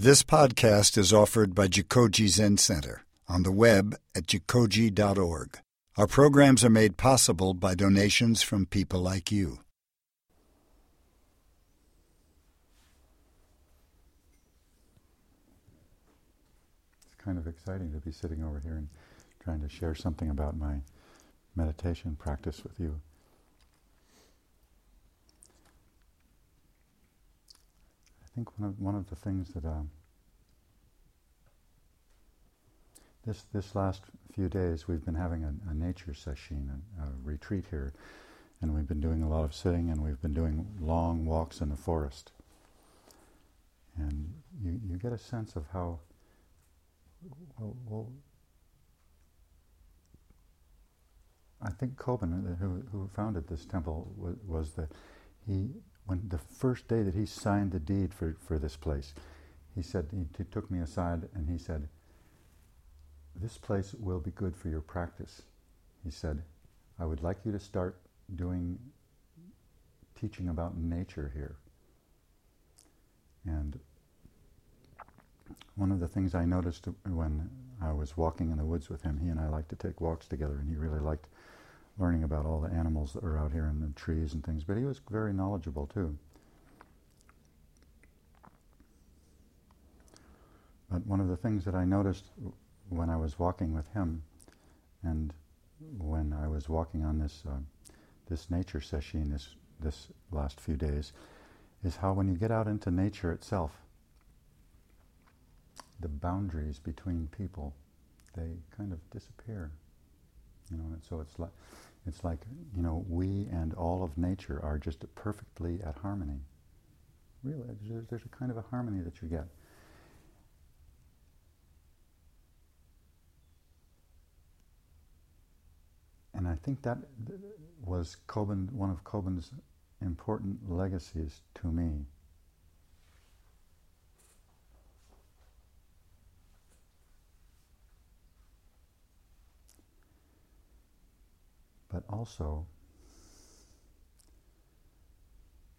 This podcast is offered by Jikoji Zen Center on the web at jikoji.org. Our programs are made possible by donations from people like you. It's kind of exciting to be sitting over here and trying to share something about my meditation practice with you. Think one of one of the things that um, this this last few days we've been having a, a nature sesshin, a, a retreat here, and we've been doing a lot of sitting, and we've been doing long walks in the forest, and you you get a sense of how well, well I think Kobun, who, who founded this temple, was, was the he when the first day that he signed the deed for, for this place, he said he, he took me aside and he said, "This place will be good for your practice." He said, "I would like you to start doing teaching about nature here." And one of the things I noticed when I was walking in the woods with him, he and I like to take walks together, and he really liked learning about all the animals that are out here in the trees and things, but he was very knowledgeable too. But one of the things that I noticed when I was walking with him, and when I was walking on this uh, this nature sesshin this this last few days, is how when you get out into nature itself, the boundaries between people, they kind of disappear. You know, and so it's like it's like, you know, we and all of nature are just perfectly at harmony. Really, there's, a kind of a harmony that you get. And I think that was Kobun, one of Kobun's important legacies to me. But also,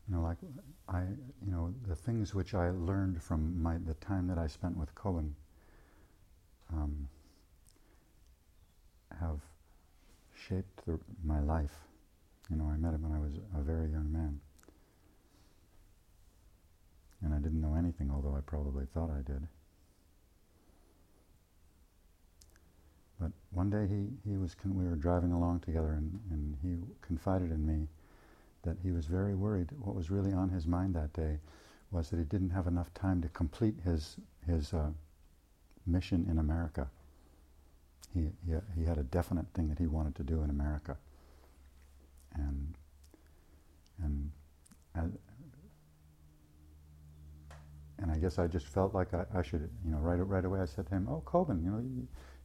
you know, like I, you know, the things which I learned from my the time that I spent with Kobun um, have shaped the, my life. You know, I met him when I was a very young man. And I didn't know anything, although I probably thought I did. But one day he, he was con- we were driving along together and, and he confided in me that he was very worried. What was really on his mind that day was that he didn't have enough time to complete his his uh, mission in America. He, he he had a definite thing that he wanted to do in America, and and as, and I guess I just felt like I, I should, you know, right right away I said to him, "Oh, Kobun, you know,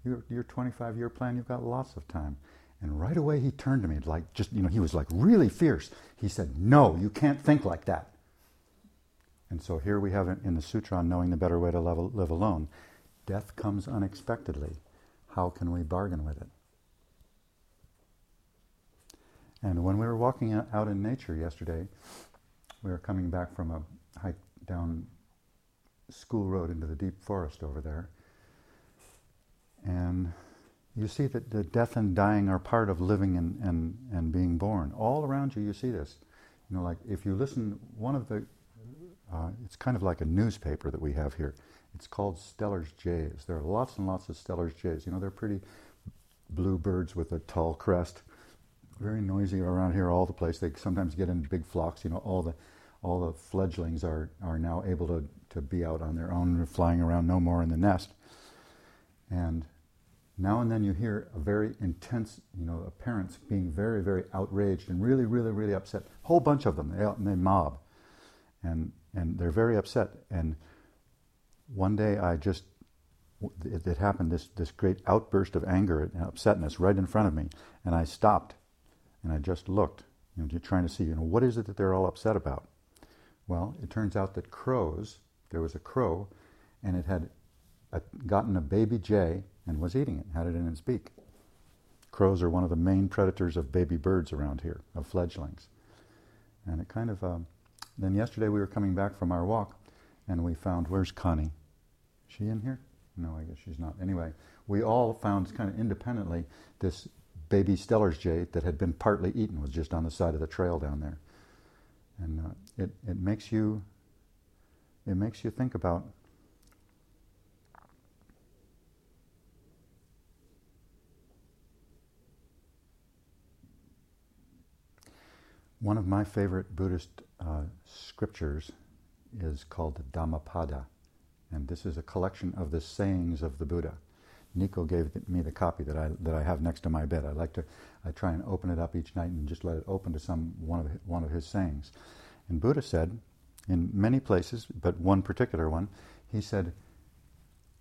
your, your 25 year plan, you've got lots of time. And right away he turned to me, like just, you know, he was like really fierce. He said, No, you can't think like that. And so here we have it in the Sutra on knowing the better way to live, live alone death comes unexpectedly. How can we bargain with it? And when we were walking out in nature yesterday, we were coming back from a hike down school road into the deep forest over there. And you see that the death and dying are part of living and, and, and being born. All around you, you see this. You know, like if you listen, one of the, uh, it's kind of like a newspaper that we have here. It's called Steller's Jays. There are lots and lots of Steller's Jays. You know, they're pretty blue birds with a tall crest. Very noisy around here all the place. They sometimes get in big flocks. You know, all the all the fledglings are, are now able to, to be out on their own, flying around no more in the nest. And now and then you hear a very intense, you know, parents being very, very outraged and really, really, really upset. A whole bunch of them, they, they mob. And, and they're very upset. And one day I just, it, it happened, this, this great outburst of anger and upsetness right in front of me. And I stopped and I just looked, you know, trying to see, you know, what is it that they're all upset about? Well, it turns out that crows, there was a crow, and it had a, gotten a baby jay and was eating it, had it in its beak. Crows are one of the main predators of baby birds around here, of fledglings. And it kind of, um, then yesterday we were coming back from our walk and we found, where's Connie? Is she in here? No, I guess she's not. Anyway, we all found kind of independently this baby Steller's jay that had been partly eaten was just on the side of the trail down there, and uh, it it makes you it makes you think about One of my favorite Buddhist uh, scriptures is called Dhammapada, and this is a collection of the sayings of the Buddha. Nico gave me the copy that I that I have next to my bed. I like to I try and open it up each night and just let it open to some one of one of his sayings. And Buddha said, in many places, but one particular one, he said,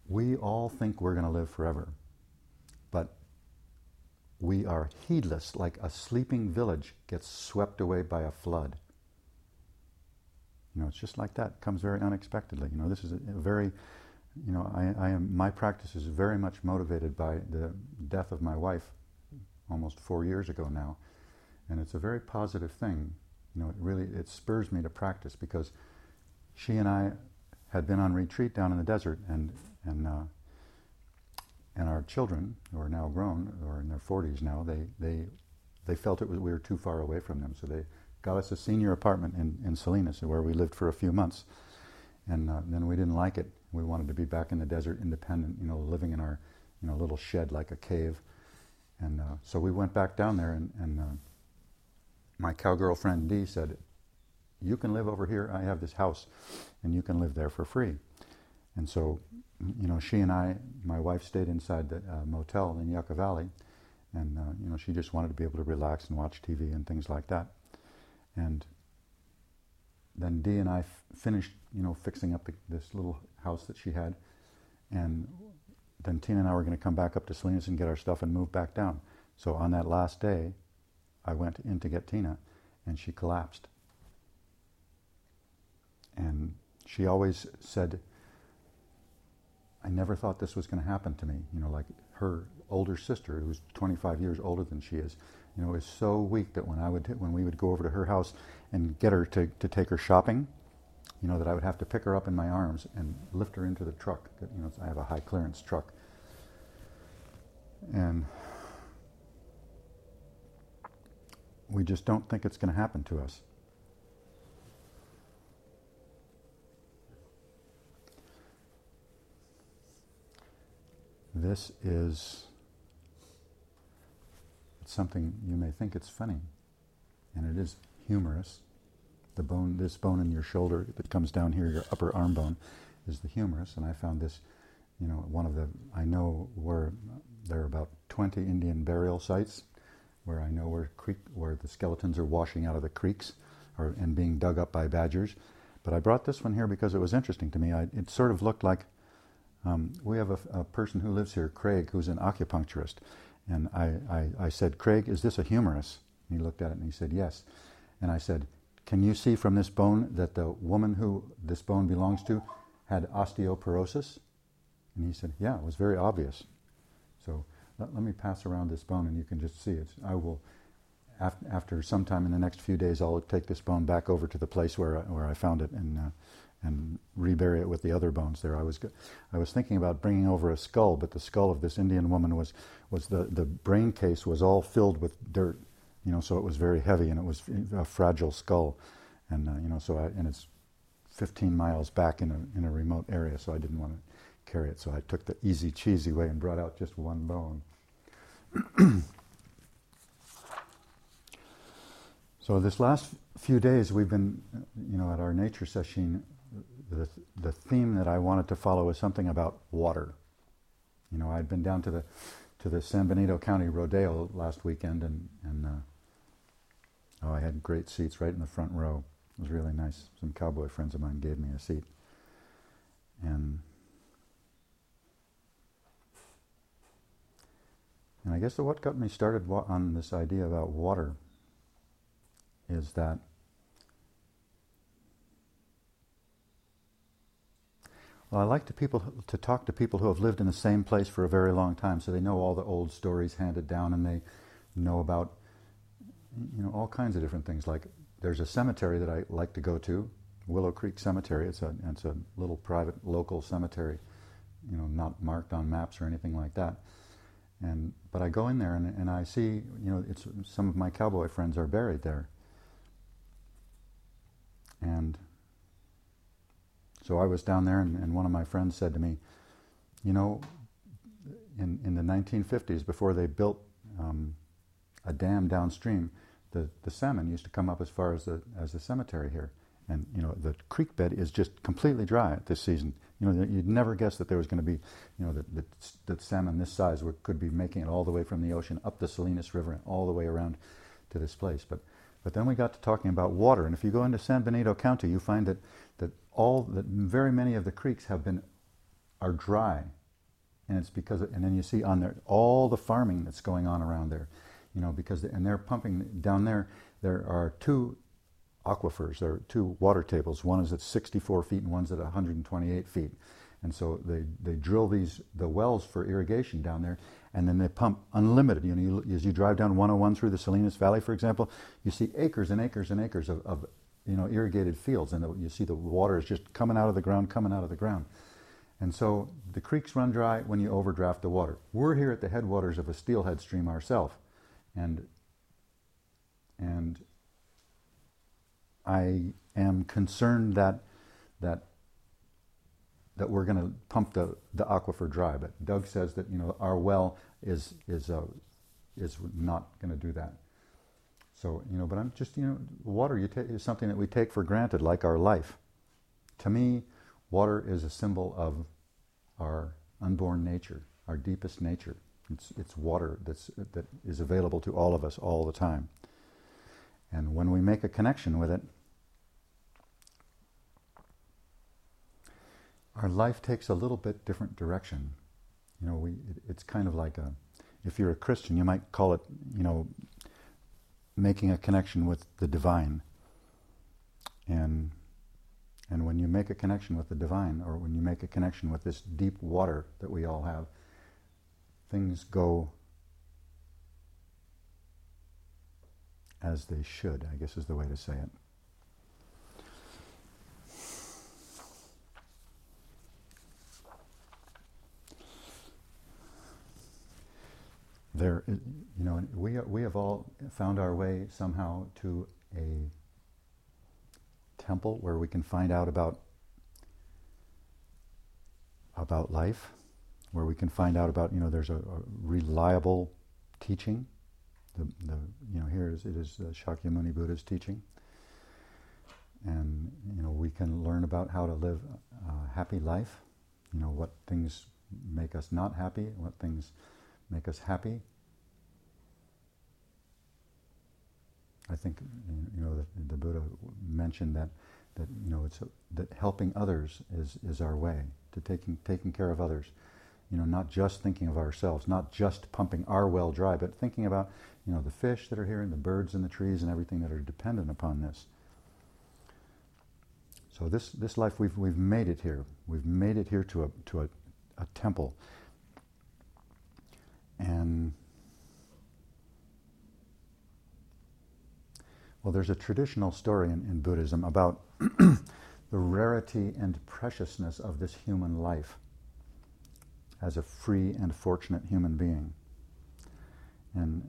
"We all think we're going to live forever, we are heedless, like a sleeping village gets swept away by a flood. You know, it's just like that. It comes very unexpectedly. You know, this is a, very, you know, I, I, am, my practice is very much motivated by the death of my wife almost four years ago now. And it's a very positive thing. You know, it really, it spurs me to practice because she and I had been on retreat down in the desert and, and, uh, and our children, who are now grown or in their 40s now, they, they, they felt it was, we were too far away from them. So they got us a senior apartment in, in Salinas where we lived for a few months. And uh, then we didn't like it. We wanted to be back in the desert, independent, you know, living in our you know, little shed like a cave. And uh, so we went back down there, and, and uh, my cowgirl friend Dee said, You can live over here. I have this house, and you can live there for free. And so you know, she and I, my wife stayed inside the uh, motel in Yucca Valley, and uh, you know, she just wanted to be able to relax and watch TV and things like that. And then Dee and I f- finished, you know, fixing up the, this little house that she had, and then Tina and I were going to come back up to Salinas and get our stuff and move back down. So on that last day, I went in to get Tina, and she collapsed. And she always said I never thought this was going to happen to me. You know, like her older sister, who's 25 years older than she is, you know, is so weak that when I would when we would go over to her house and get her to, to take her shopping, you know, that I would have to pick her up in my arms and lift her into the truck. You know, I have a high clearance truck, and we just don't think it's going to happen to us. This is something you may think it's funny, and it is humorous. The bone, this bone in your shoulder that comes down here, your upper arm bone, is the humerus, and I found this, you know, one of the I know where there are about 20 Indian burial sites where I know where creek where the skeletons are washing out of the creeks or and being dug up by badgers. But I brought this one here because it was interesting to me. I, it sort of looked like um, we have a, a, person who lives here, Craig, who's an acupuncturist. And I, I, I, said, Craig, is this a humerus? And he looked at it and he said, yes. And I said, can you see from this bone that the woman who this bone belongs to had osteoporosis? And he said, yeah, it was very obvious. So let, let me pass around this bone and you can just see it. I will, after, after sometime in the next few days, I'll take this bone back over to the place where I, where I found it and uh, and rebury it with the other bones there. I was, I was thinking about bringing over a skull, but the skull of this Indian woman was, was the, the brain case was all filled with dirt, you know, so it was very heavy and it was a fragile skull. And, uh, you know, so I, and it's 15 miles back in a, in a remote area, so I didn't want to carry it. So I took the easy, cheesy way and brought out just one bone. so this last few days we've been, you know, at our nature sesshin, the, the theme that I wanted to follow was something about water. You know, I'd been down to the to the San Benito County Rodeo last weekend, and and uh, oh, I had great seats right in the front row. It was really nice. Some cowboy friends of mine gave me a seat, and and I guess what got me started on this idea about water is that Well, I like to people to talk to people who have lived in the same place for a very long time, so they know all the old stories handed down, and they know about you know all kinds of different things. Like there's a cemetery that I like to go to, Willow Creek Cemetery. It's a it's a little private local cemetery you know, not marked on maps or anything like that. And but I go in there and, and I see, you know, it's some of my cowboy friends are buried there. And so I was down there, and, and one of my friends said to me, you know, in, in the 1950s, before they built um, a dam downstream, the, the salmon used to come up as far as the, as the cemetery here. And, you know, the creek bed is just completely dry this season. You know, you'd never guess that there was going to be, you know, that, that, salmon this size were, could be making it all the way from the ocean up the Salinas River and all the way around to this place. But, but then we got to talking about water. And if you go into San Benito County, you find that, that all, that very many of the creeks have been, are dry. And it's because, of, and then you see on there all the farming that's going on around there you know, because and they're pumping down there. There are two aquifers. There are two water tables. One is at 64 feet and one's at 128 feet. And so they, they drill these the wells for irrigation down there, and then they pump unlimited. You know, you, as you drive down 101 through the Salinas Valley, for example, you see acres and acres and acres of, of you know irrigated fields, and the, you see the water is just coming out of the ground, coming out of the ground. And so the creeks run dry when you overdraft the water. We're here at the headwaters of a steelhead stream ourselves and and I am concerned that that that we're going to pump the, the aquifer dry. But Doug says that you know our well is is uh, is not going to do that. So you know, but I'm just you know, water you ta- is something that we take for granted, like our life. To me, water is a symbol of our unborn nature, our deepest nature. It's, it's water that's, that is available to all of us all the time. And when we make a connection with it, our life takes a little bit different direction. You know, we, it, it's kind of like a, if you're a Christian, you might call it, you know, making a connection with the divine. And, and when you make a connection with the divine, or when you make a connection with this deep water that we all have, things go as they should, I guess is the way to say it. There, you know, we we have all found our way somehow to a temple where we can find out about about life where we can find out about, you know, there's a, a reliable teaching. The, the, you know, here is, it is uh, Shakyamuni Buddha's teaching. And, you know, we can learn about how to live a happy life, you know, what things make us not happy, what things make us happy. I think, you know, the, the Buddha mentioned that, that you know, it's a, that helping others is, is our way, to taking, taking care of others you know, not just thinking of ourselves, not just pumping our well dry, but thinking about, you know, the fish that are here and the birds and the trees and everything that are dependent upon this. So this, this life, we've, we've made it here. We've made it here to a, to a, a temple. And, well, there's a traditional story in, in Buddhism about the rarity and preciousness of this human life as a free and fortunate human being. And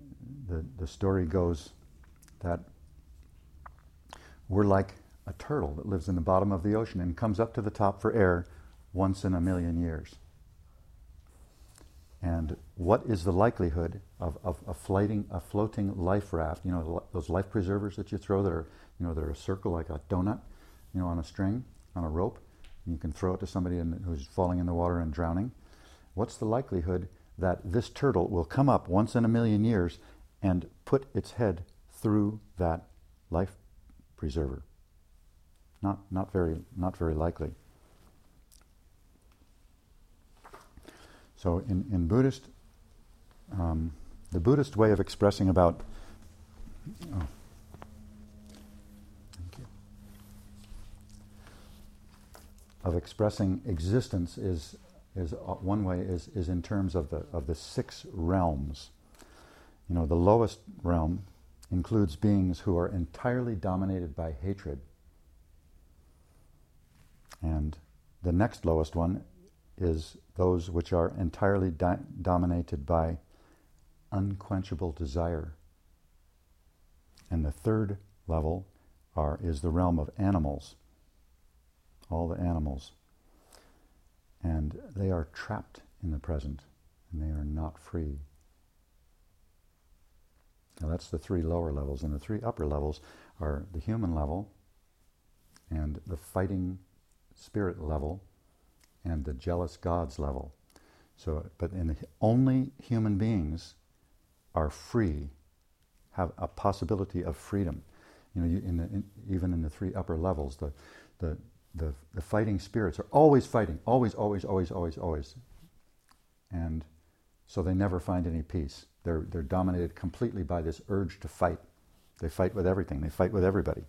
the, the story goes that we're like a turtle that lives in the bottom of the ocean and comes up to the top for air once in a million years. And what is the likelihood of, of a, floating, a floating life raft? You know, those life preservers that you throw that are, you know, that are a circle like a donut, you know, on a string, on a rope. You can throw it to somebody in, who's falling in the water and drowning what's the likelihood that this turtle will come up once in a million years and put its head through that life preserver? Not, not, very, not very likely. So, in, in Buddhist, um, the Buddhist way of expressing about oh, of expressing existence is is uh, one way is, is in terms of the of the six realms. You know, the lowest realm includes beings who are entirely dominated by hatred. And the next lowest one is those which are entirely di- dominated by unquenchable desire. And the third level are, is the realm of animals, all the animals. And they are trapped in the present, and they are not free. Now that's the three lower levels, and the three upper levels are the human level, and the fighting spirit level, and the jealous gods level. So, but in the, only human beings are free, have a possibility of freedom. You know, you, in the, in, even in the three upper levels, the, the, the, the fighting spirits are always fighting, always, always, always, always, always. And so they never find any peace. They're, they're dominated completely by this urge to fight. They fight with everything, they fight with everybody.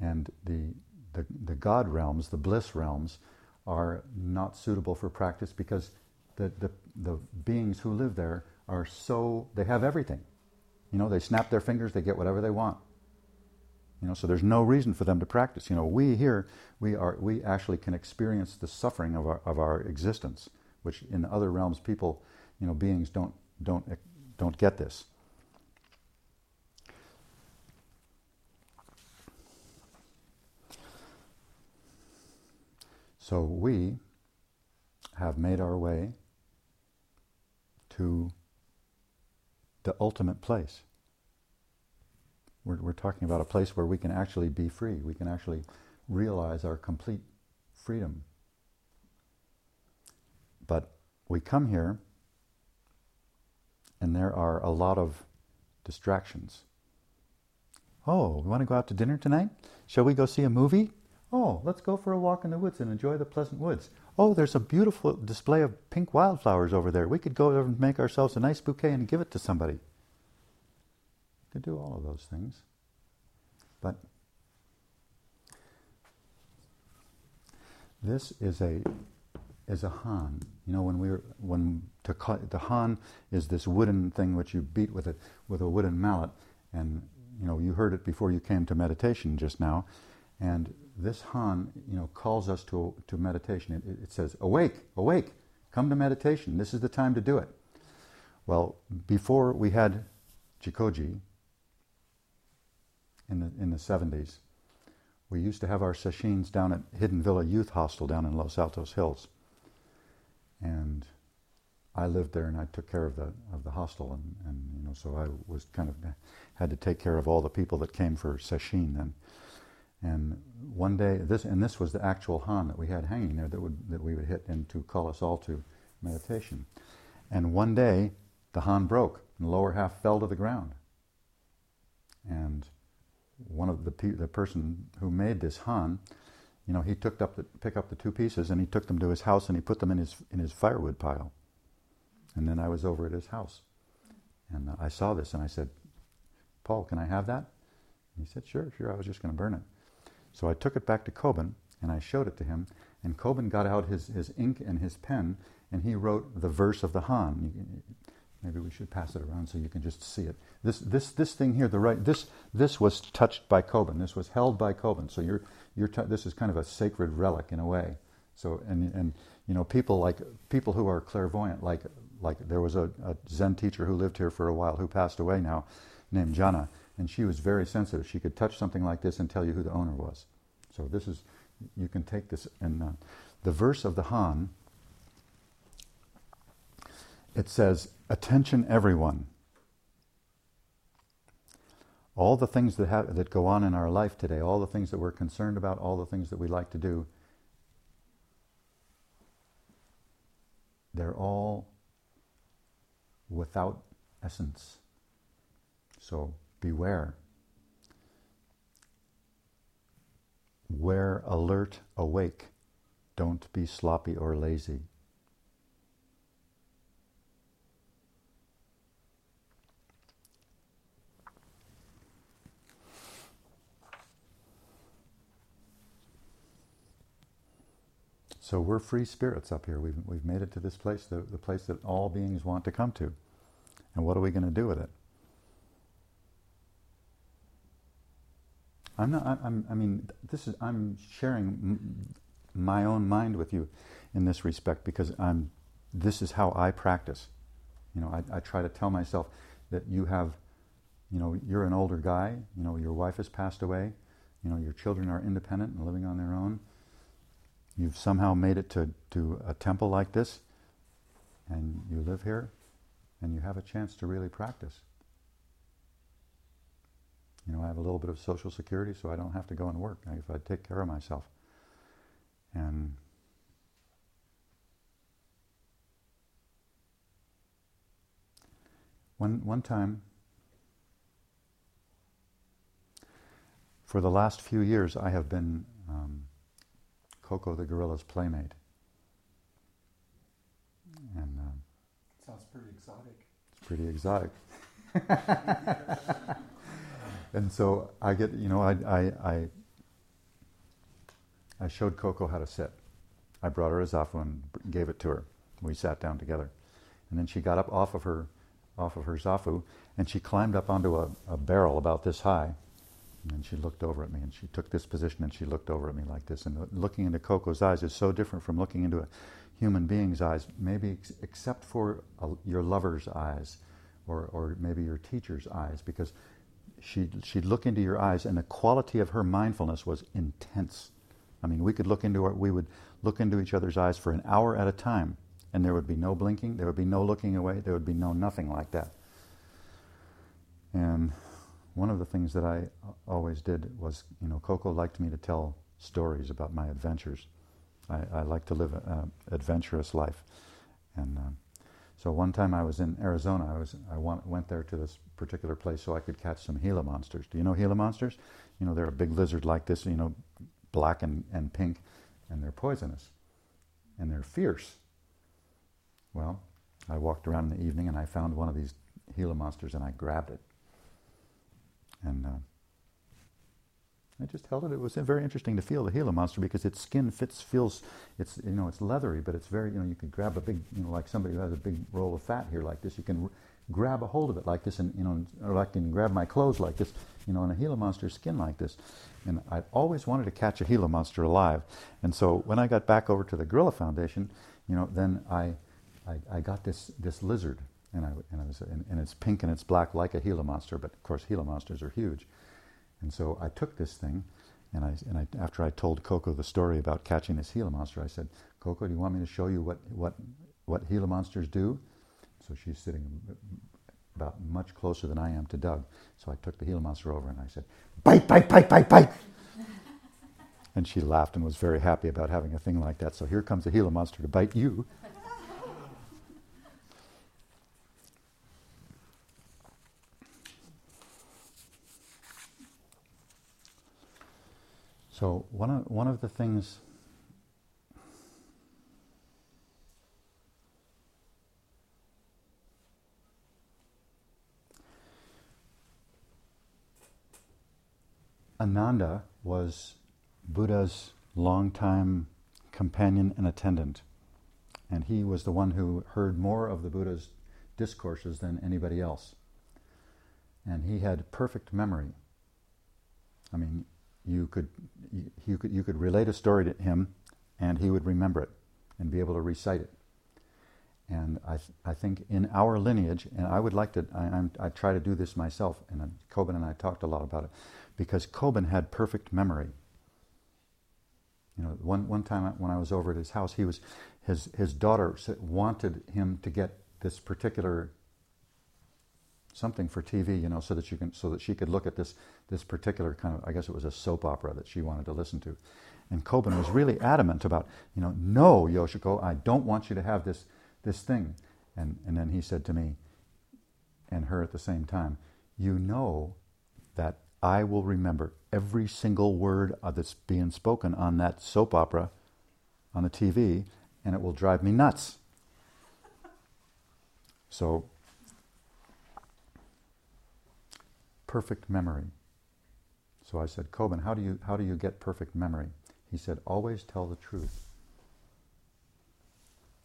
And the, the, the God realms, the bliss realms, are not suitable for practice because the, the, the beings who live there are so, they have everything. You know, they snap their fingers, they get whatever they want. You know, so there's no reason for them to practice. You know, we here, we are, we actually can experience the suffering of our, of our existence, which in other realms, people, you know, beings don't, don't, don't get this. So we have made our way to the ultimate place. We're, we're talking about a place where we can actually be free. We can actually realize our complete freedom. But we come here, and there are a lot of distractions. Oh, we want to go out to dinner tonight? Shall we go see a movie? Oh, let's go for a walk in the woods and enjoy the pleasant woods. Oh, there's a beautiful display of pink wildflowers over there. We could go over and make ourselves a nice bouquet and give it to somebody. We could do all of those things. But this is a is a han. You know, when we were when to cut, the han is this wooden thing which you beat with it with a wooden mallet, and you know you heard it before you came to meditation just now, and this Han, you know, calls us to, to meditation. It, it, says, awake, awake, come to meditation. This is the time to do it. Well, before we had Jikoji in the, in the 70s, we used to have our sesshins down at Hidden Villa Youth Hostel down in Los Altos Hills. And I lived there and I took care of the, of the hostel. And, and, you know, so I was kind of, had to take care of all the people that came for sesshin then. And one day, this and this was the actual han that we had hanging there that would that we would hit and to call us all to meditation. And one day, the han broke, and the lower half fell to the ground. And one of the the person who made this han, you know, he took up the pick up the two pieces and he took them to his house and he put them in his in his firewood pile. And then I was over at his house, and uh, I saw this and I said, "Paul, can I have that?" And he said, "Sure, sure. I was just going to burn it." So I took it back to Kobun and I showed it to him. And Kobun got out his, his ink and his pen and he wrote the verse of the Han. Maybe we should pass it around so you can just see it. This, this, this thing here, the right, this, this was touched by Kobun. This was held by Kobun. So you're, you're t- this is kind of a sacred relic in a way. So, and, and you know, people like, people who are clairvoyant, like, like there was a, a Zen teacher who lived here for a while who passed away now, named Jana and she was very sensitive. She could touch something like this and tell you who the owner was. So this is, you can take this and uh, the verse of the Han. It says, "Attention, everyone." All the things that have, that go on in our life today, all the things that we're concerned about, all the things that we like to do, they're all without essence. So beware. Wear alert, awake. Don't be sloppy or lazy. So we're free spirits up here. We've, we've made it to this place, the, the place that all beings want to come to. And what are we going to do with it? I'm not. I'm, i mean, this is. I'm sharing my own mind with you. in this respect because I'm. This is how I practice. You know, I, I try to tell myself that you have, you know, you're an older guy. You know, your wife has passed away. You know, your children are independent and living on their own. You've somehow made it to, to a temple like this, and you live here, and you have a chance to really practice. You know, I have a little bit of social security, so I don't have to go and work. If I take care of myself. And one, one time, for the last few years, I have been um, Koko the gorilla's playmate. And um, sounds pretty exotic. It's pretty exotic. and so I get, you know, I, I, I, I showed Koko how to sit. I brought her a zafu and gave it to her. We sat down together. And then she got up off of her, off of her zafu, and she climbed up onto a, a barrel about this high. And then she looked over at me, and she took this position, and she looked over at me like this. And looking into Koko's eyes is so different from looking into a human being's eyes, maybe ex- except for a, your lover's eyes, or, or maybe your teacher's eyes, because she'd, she'd look into your eyes, and the quality of her mindfulness was intense. I mean, we could look into our, we would look into each other's eyes for an hour at a time, and there would be no blinking, there would be no looking away, there would be no nothing like that. And one of the things that I always did was, you know, Koko liked me to tell stories about my adventures. I, I like to live an adventurous life, and uh, so one time I was in Arizona. I was I went there to this particular place so I could catch some Gila monsters. Do you know Gila monsters? You know they're a big lizard like this. You know, black and, and pink, and they're poisonous, and they're fierce. Well, I walked around in the evening and I found one of these Gila monsters and I grabbed it. And uh, I just held it. It was very interesting to feel the Gila monster because its skin fits, feels, it's you know, it's leathery, but it's very, you know, you could grab a big, you know, like somebody who has a big roll of fat here like this. You can r- grab a hold of it like this, and you know, or I can grab my clothes like this, you know, and a Gila monster's skin like this. And I always wanted to catch a Gila monster alive. And so when I got back over to the Gorilla Foundation, you know, then I, I, I got this this lizard, and I and, I was, and, and it's pink and it's black like a Gila monster, but of course Gila monsters are huge. And so I took this thing, and I, and I, after I told Koko the story about catching this Gila monster, I said, Koko, do you want me to show you what, what, what Gila monsters do? So she's sitting about much closer than I am to Doug. So I took the Gila monster over and I said, bite, bite, bite, bite, bite. and she laughed and was very happy about having a thing like that. So here comes a Gila monster to bite you. So one of, one of the things Ananda was Buddha's longtime companion and attendant. And he was the one who heard more of the Buddha's discourses than anybody else. And he had perfect memory. I mean, you could you could you could relate a story to him, and he would remember it and be able to recite it. And I th- I think in our lineage, and I would like to I, I'm, I try to do this myself, and Kobun and I talked a lot about it, because Kobun had perfect memory. You know, one one time when I was over at his house, he was his his daughter wanted him to get this particular something for TV, you know, so that you can so that she could look at this this particular kind of I guess it was a soap opera that she wanted to listen to. And Kobun was really adamant about, you know, no, Yoshiko, I don't want you to have this this thing. And and then he said to me and her at the same time, you know that I will remember every single word that's being spoken on that soap opera on the TV and it will drive me nuts. So perfect memory. So I said, Kobun, how do you how do you get perfect memory? He said, always tell the truth.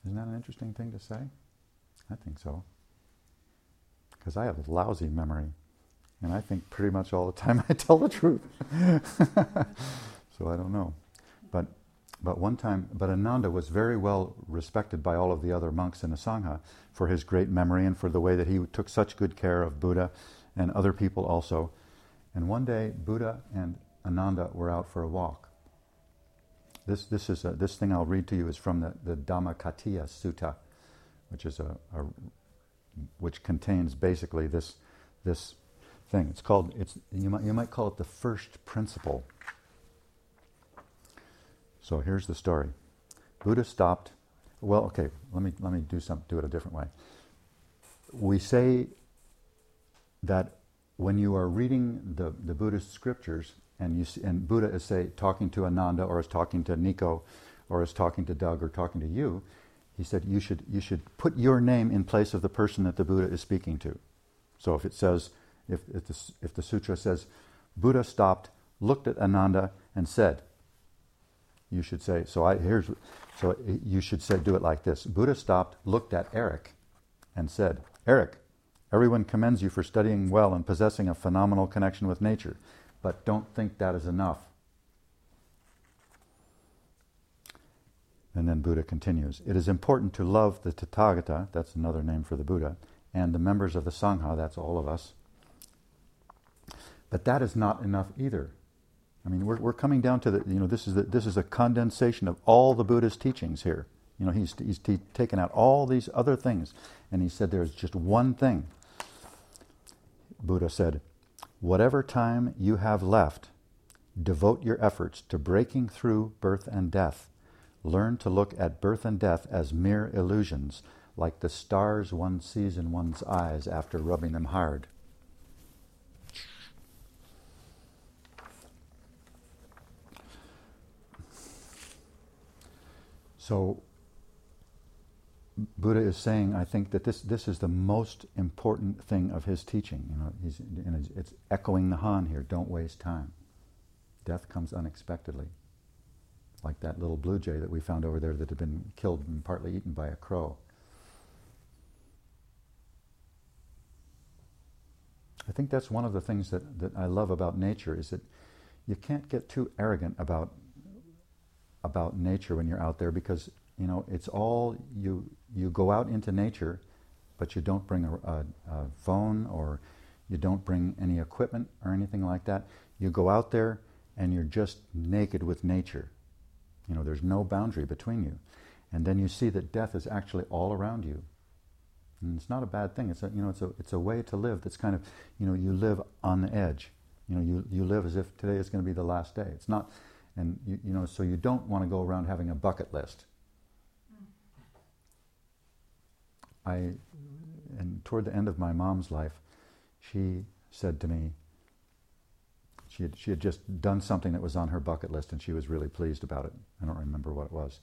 Isn't that an interesting thing to say? I think so. Because I have a lousy memory. And I think pretty much all the time I tell the truth. so I don't know. But but one time, but Ananda was very well respected by all of the other monks in the Sangha for his great memory and for the way that he took such good care of Buddha and other people also. And one day, Buddha and Ananda were out for a walk. This, this, is a, this thing I'll read to you is from the, the Dhammakatiya Sutta, which is a, a which contains basically this this thing. It's called it's you might you might call it the first principle. So here's the story. Buddha stopped. Well, okay, let me let me do some do it a different way. We say that when you are reading the, the Buddhist scriptures and you see, and Buddha is say talking to Ananda or is talking to Nico or is talking to Doug or talking to you, he said you should you should put your name in place of the person that the Buddha is speaking to. So if it says if if the, if the sutra says Buddha stopped, looked at Ananda and said, you should say so. I here's so you should say do it like this. Buddha stopped, looked at Eric, and said, Eric, everyone commends you for studying well and possessing a phenomenal connection with nature, but don't think that is enough. And then Buddha continues It is important to love the Tathagata, that's another name for the Buddha, and the members of the Sangha, that's all of us. But that is not enough either. I mean, we're, we're coming down to the, you know, this is, the, this is a condensation of all the Buddha's teachings here. You know, he's, he's t- taken out all these other things, and he said there's just one thing. Buddha said, Whatever time you have left, devote your efforts to breaking through birth and death. Learn to look at birth and death as mere illusions, like the stars one sees in one's eyes after rubbing them hard. So, Buddha is saying, I think that this, this is the most important thing of his teaching. You know, he's, and it's echoing the Han here. Don't waste time. Death comes unexpectedly, like that little blue jay that we found over there that had been killed and partly eaten by a crow. I think that's one of the things that, that I love about nature is that you can't get too arrogant about about nature when you're out there because you know it's all you you go out into nature but you don't bring a, a, a, phone or you don't bring any equipment or anything like that. You go out there and you're just naked with nature. You know there's no boundary between you. And then you see that death is actually all around you. And it's not a bad thing. It's a you know it's a it's a way to live that's kind of you know you live on the edge. You know you you live as if today is going to be the last day. It's not and you, you know, so you don't want to go around having a bucket list. I, and toward the end of my mom's life, she said to me, she had, she had just done something that was on her bucket list and she was really pleased about it. I don't remember what it was.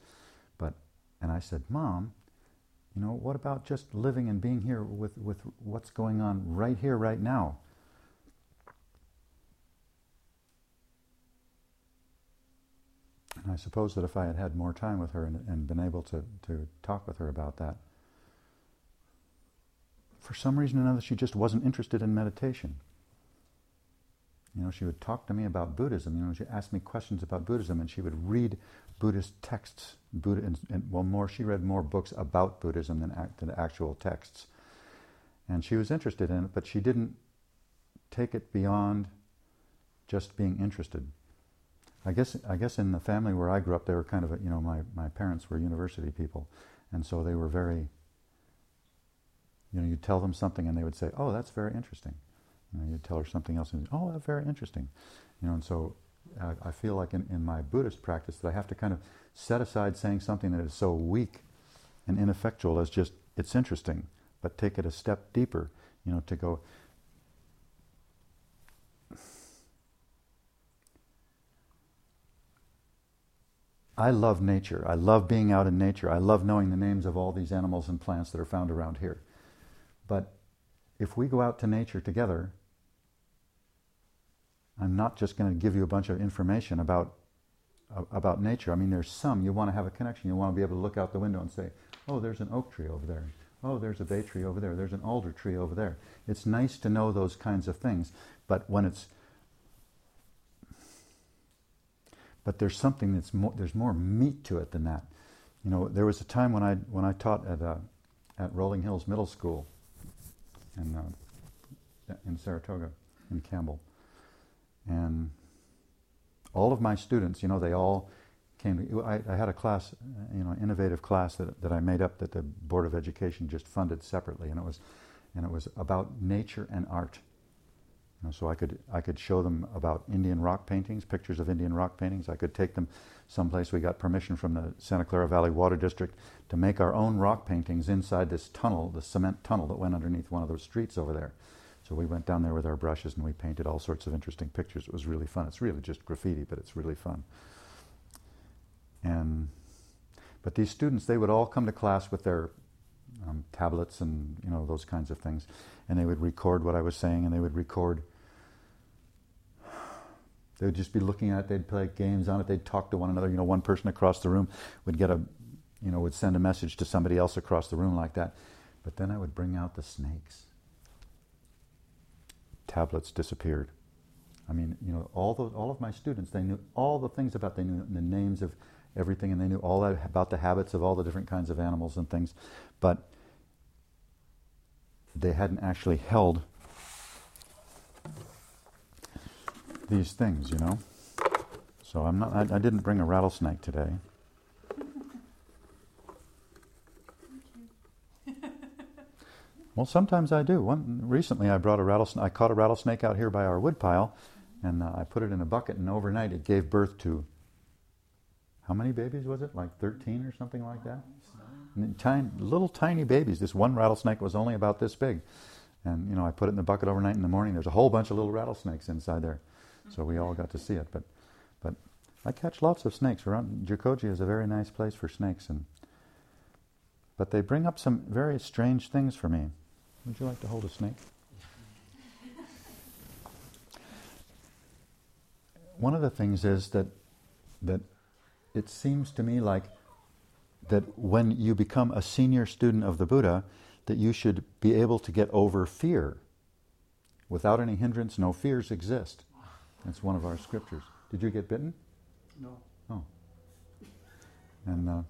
But, and I said, Mom, you know, what about just living and being here with, with what's going on right here, right now? And I suppose that if I had had more time with her and, and been able to, to talk with her about that, for some reason or another, she just wasn't interested in meditation. You know, she would talk to me about Buddhism. You know, she asked me questions about Buddhism, and she would read Buddhist texts. Buddha, and, and well, more she read more books about Buddhism than, than actual texts, and she was interested in it, but she didn't take it beyond just being interested. I guess I guess in the family where I grew up, they were kind of a, you know my my parents were university people, and so they were very. You know, you'd tell them something and they would say, "Oh, that's very interesting." You you'd tell her something else and, "Oh, that's very interesting." You know, and so I, I feel like in, in my Buddhist practice that I have to kind of set aside saying something that is so weak and ineffectual as just it's interesting, but take it a step deeper. You know, to go, I love nature. I love being out in nature. I love knowing the names of all these animals and plants that are found around here. But if we go out to nature together, I'm not just going to give you a bunch of information about about nature. I mean, there's some you want to have a connection. You want to be able to look out the window and say, "Oh, there's an oak tree over there. Oh, there's a bay tree over there. There's an alder tree over there." It's nice to know those kinds of things, but when it's but there's something that's more, there's more meat to it than that. You know, there was a time when I when I taught at uh, at Rolling Hills Middle School in uh, in Saratoga in Campbell, and all of my students, you know, they all came. To, I, I had a class, you know, innovative class that that I made up that the Board of Education just funded separately, and it was and it was about nature and art. You know, so I could I could show them about Indian rock paintings, pictures of Indian rock paintings. I could take them someplace. We got permission from the Santa Clara Valley Water District to make our own rock paintings inside this tunnel, the cement tunnel that went underneath one of those streets over there. So we went down there with our brushes and we painted all sorts of interesting pictures. It was really fun. It's really just graffiti, but it's really fun. And but these students, they would all come to class with their um, tablets and you know those kinds of things, and they would record what I was saying, and they would record. They would just be looking at it. They'd play games on it. They'd talk to one another. You know, one person across the room would get a, you know, would send a message to somebody else across the room like that. But then I would bring out the snakes. Tablets disappeared. I mean, you know, all those, all of my students, they knew all the things about. They knew the names of everything, and they knew all about the habits of all the different kinds of animals and things, but they hadn't actually held these things, you know. So I'm not. I, I didn't bring a rattlesnake today. Well, sometimes I do. One recently, I brought a rattlesnake. I caught a rattlesnake out here by our woodpile, and uh, I put it in a bucket. And overnight, it gave birth to how many babies was it? Like 13 or something like that? Tiny, little tiny babies. This one rattlesnake was only about this big. And, you know, I put it in the bucket overnight in the morning. There's a whole bunch of little rattlesnakes inside there. So we all got to see it. But, but I catch lots of snakes. Around Jikoji is a very nice place for snakes. And, but they bring up some very strange things for me. Would you like to hold a snake? One of the things is that, that it seems to me like that when you become a senior student of the Buddha, that you should be able to get over fear. Without any hindrance, no fears exist. That's one of our scriptures. Did you get bitten? No. Oh. And uh,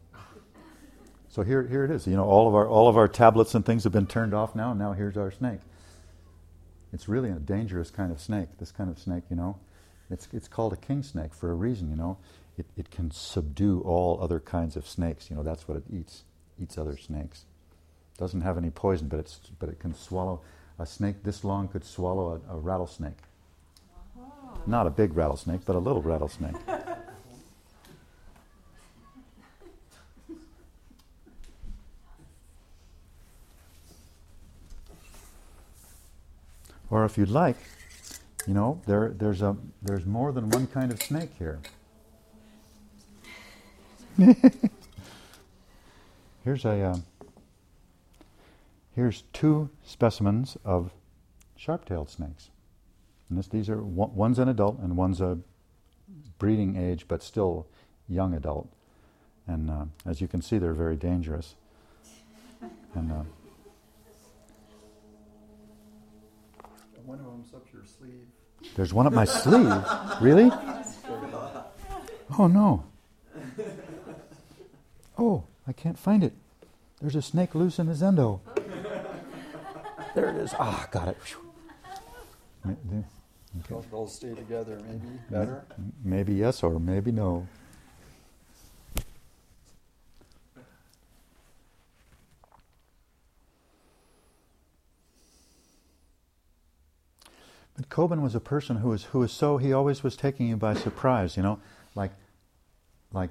so here, here it is. You know, all of our all of our tablets and things have been turned off now, and now here's our snake. It's really a dangerous kind of snake. This kind of snake, you know, it's it's called a king snake for a reason. You know, it, it can subdue all other kinds of snakes. You know, that's what it eats, eats other snakes. It Doesn't have any poison, but, it's, but it can swallow, a snake this long could swallow a, a rattlesnake. Uh-huh. Not a big rattlesnake, but a little rattlesnake. or if you'd like, you know, there, there's, a, there's more than one kind of snake here. here's a uh, here's two specimens of sharp-tailed snakes. And this, these are one's an adult and one's a breeding age, but still young adult. And uh, as you can see, they're very dangerous. And uh, one of them's up your sleeve. There's one up my sleeve. Really? Oh no. Oh, I can't find it. There's a snake loose in the zendo. there it is. Ah, got it. Okay. All stay together, maybe better? Maybe yes or maybe no. But Kobun was a person who was who was so he always was taking you by surprise, you know, like like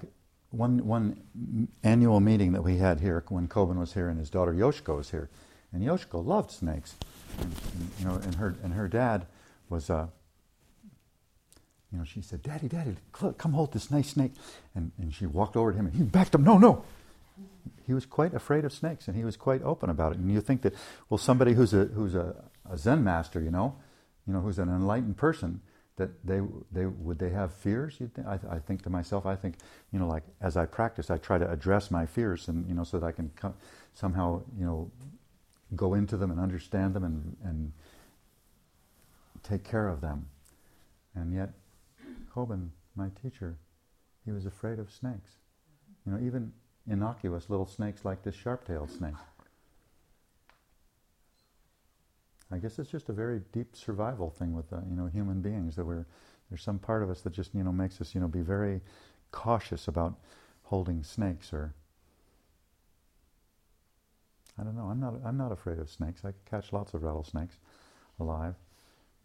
one one annual meeting that we had here when Kobun was here and his daughter Yoshiko was here, and Yoshiko loved snakes, and, and, you know, and her and her dad was, uh, you know, she said, "Daddy, Daddy, come hold this nice snake," and and she walked over to him and he backed him. No, no. He was quite afraid of snakes, and he was quite open about it. And you think that, well, somebody who's a who's a, a Zen master, you know, you know, who's an enlightened person, that they they would they have fears? You think? I, I, think to myself, I think you know, like as I practice, I try to address my fears, and you know, so that I can somehow you know go into them and understand them and and take care of them. And yet, Kobun, my teacher, He was afraid of snakes. You know, even innocuous little snakes like this sharp-tailed snake. I guess it's just a very deep survival thing with uh, you know human beings that we're there's some part of us that just you know makes us you know be very cautious about holding snakes or I don't know. I'm not I'm not afraid of snakes. I catch lots of rattlesnakes alive,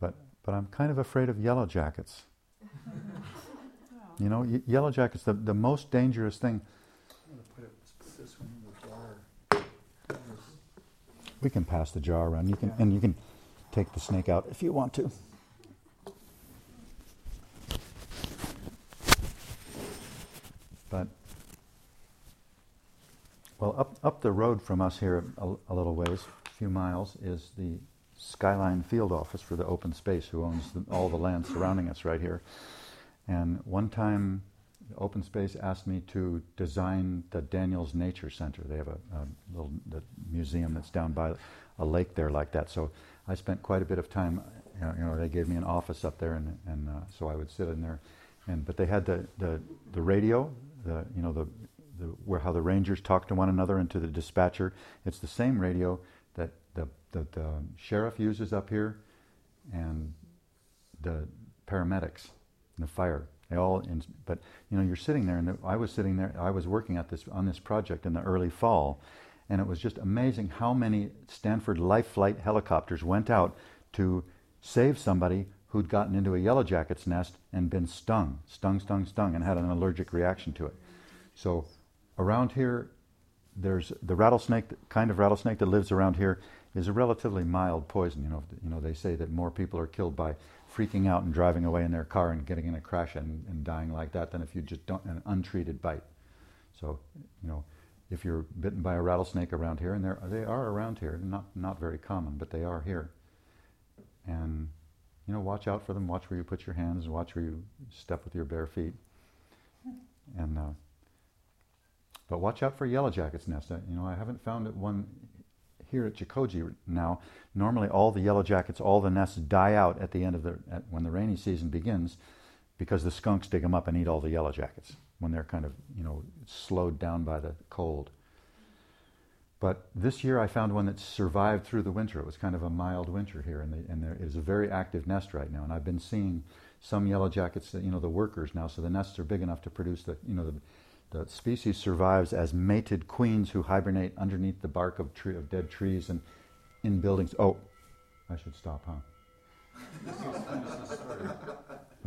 but but I'm kind of afraid of yellow jackets. you know, y- yellow jackets. The the most dangerous thing. We can pass the jar around. You can, and you can take the snake out if you want to. But well, up up the road from us here a, a little ways, a few miles, is the Skyline Field Office for the open space, who owns the, all the land surrounding us right here. And one time, Open Space asked me to design the Daniels Nature Center. They have a, a little museum that's down by a lake there like that. So I spent quite a bit of time. You know, you know they gave me an office up there, and, and uh, so I would sit in there. And but they had the, the, the radio, the you know the, the where how the rangers talk to one another and to the dispatcher. It's the same radio that the, the, the sheriff uses up here, and the paramedics, and the fire they all, in, but you know, you're sitting there, and I was sitting there. I was working at this on this project in the early fall, and it was just amazing how many Stanford Life Flight helicopters went out to save somebody who'd gotten into a yellow jacket's nest and been stung, stung, stung, stung, and had an allergic reaction to it. So, around here, there's the rattlesnake, kind of rattlesnake that lives around here, is a relatively mild poison. You know, you know, they say that more people are killed by freaking out and driving away in their car and getting in a crash and, and dying like that than if you just don't an untreated bite. So, you know, if you're bitten by a rattlesnake around here, and they are around here, not not very common, but they are here. And you know, watch out for them. Watch where you put your hands. Watch where you step with your bare feet. And uh, but watch out for yellow jackets nest. you know, I haven't found one here at Jikoji now, normally all the yellow jackets, all the nests die out at the end of the at, when the rainy season begins, because the skunks dig them up and eat all the yellow jackets when they're kind of you know slowed down by the cold. But this year I found one that survived through the winter. It was kind of a mild winter here, and, the, and there is a very active nest right now. And I've been seeing some yellow jackets, you know, the workers now. So the nests are big enough to produce the, you know, the, the species survives as mated queens who hibernate underneath the bark of, tree, of dead trees and in buildings. Oh, I should stop, huh?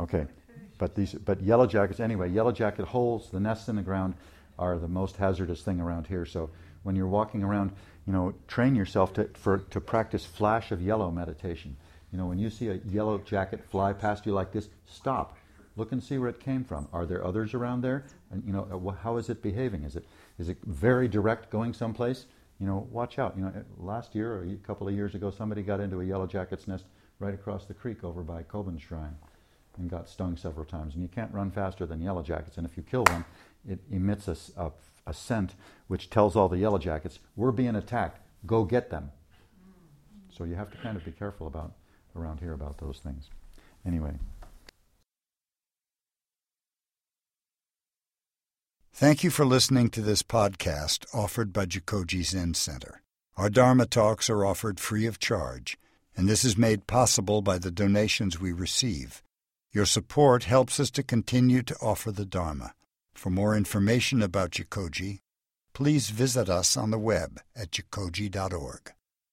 okay, but these, but yellow jackets anyway. Yellow jacket holes, the nests in the ground, are the most hazardous thing around here. So when you're walking around, you know, train yourself to for to practice flash of yellow meditation. You know, when you see a yellow jacket fly past you like this, stop Look and see where it came from. Are there others around there? And you know, how is it behaving? Is it is it very direct going someplace? You know, watch out. You know, last year or a couple of years ago, somebody got into a yellow jacket's nest right across the creek over by Kobun Shrine and got stung several times. And you can't run faster than yellow jackets. And if you kill one, it emits a, a, a scent which tells all the yellow jackets, we're being attacked. Go get them. So you have to kind of be careful about around here about those things. Anyway. Thank you for listening to this podcast offered by Jikoji Zen Center. Our Dharma talks are offered free of charge, and this is made possible by the donations we receive. Your support helps us to continue to offer the Dharma. For more information about Jikoji, please visit us on the web at jikoji.org.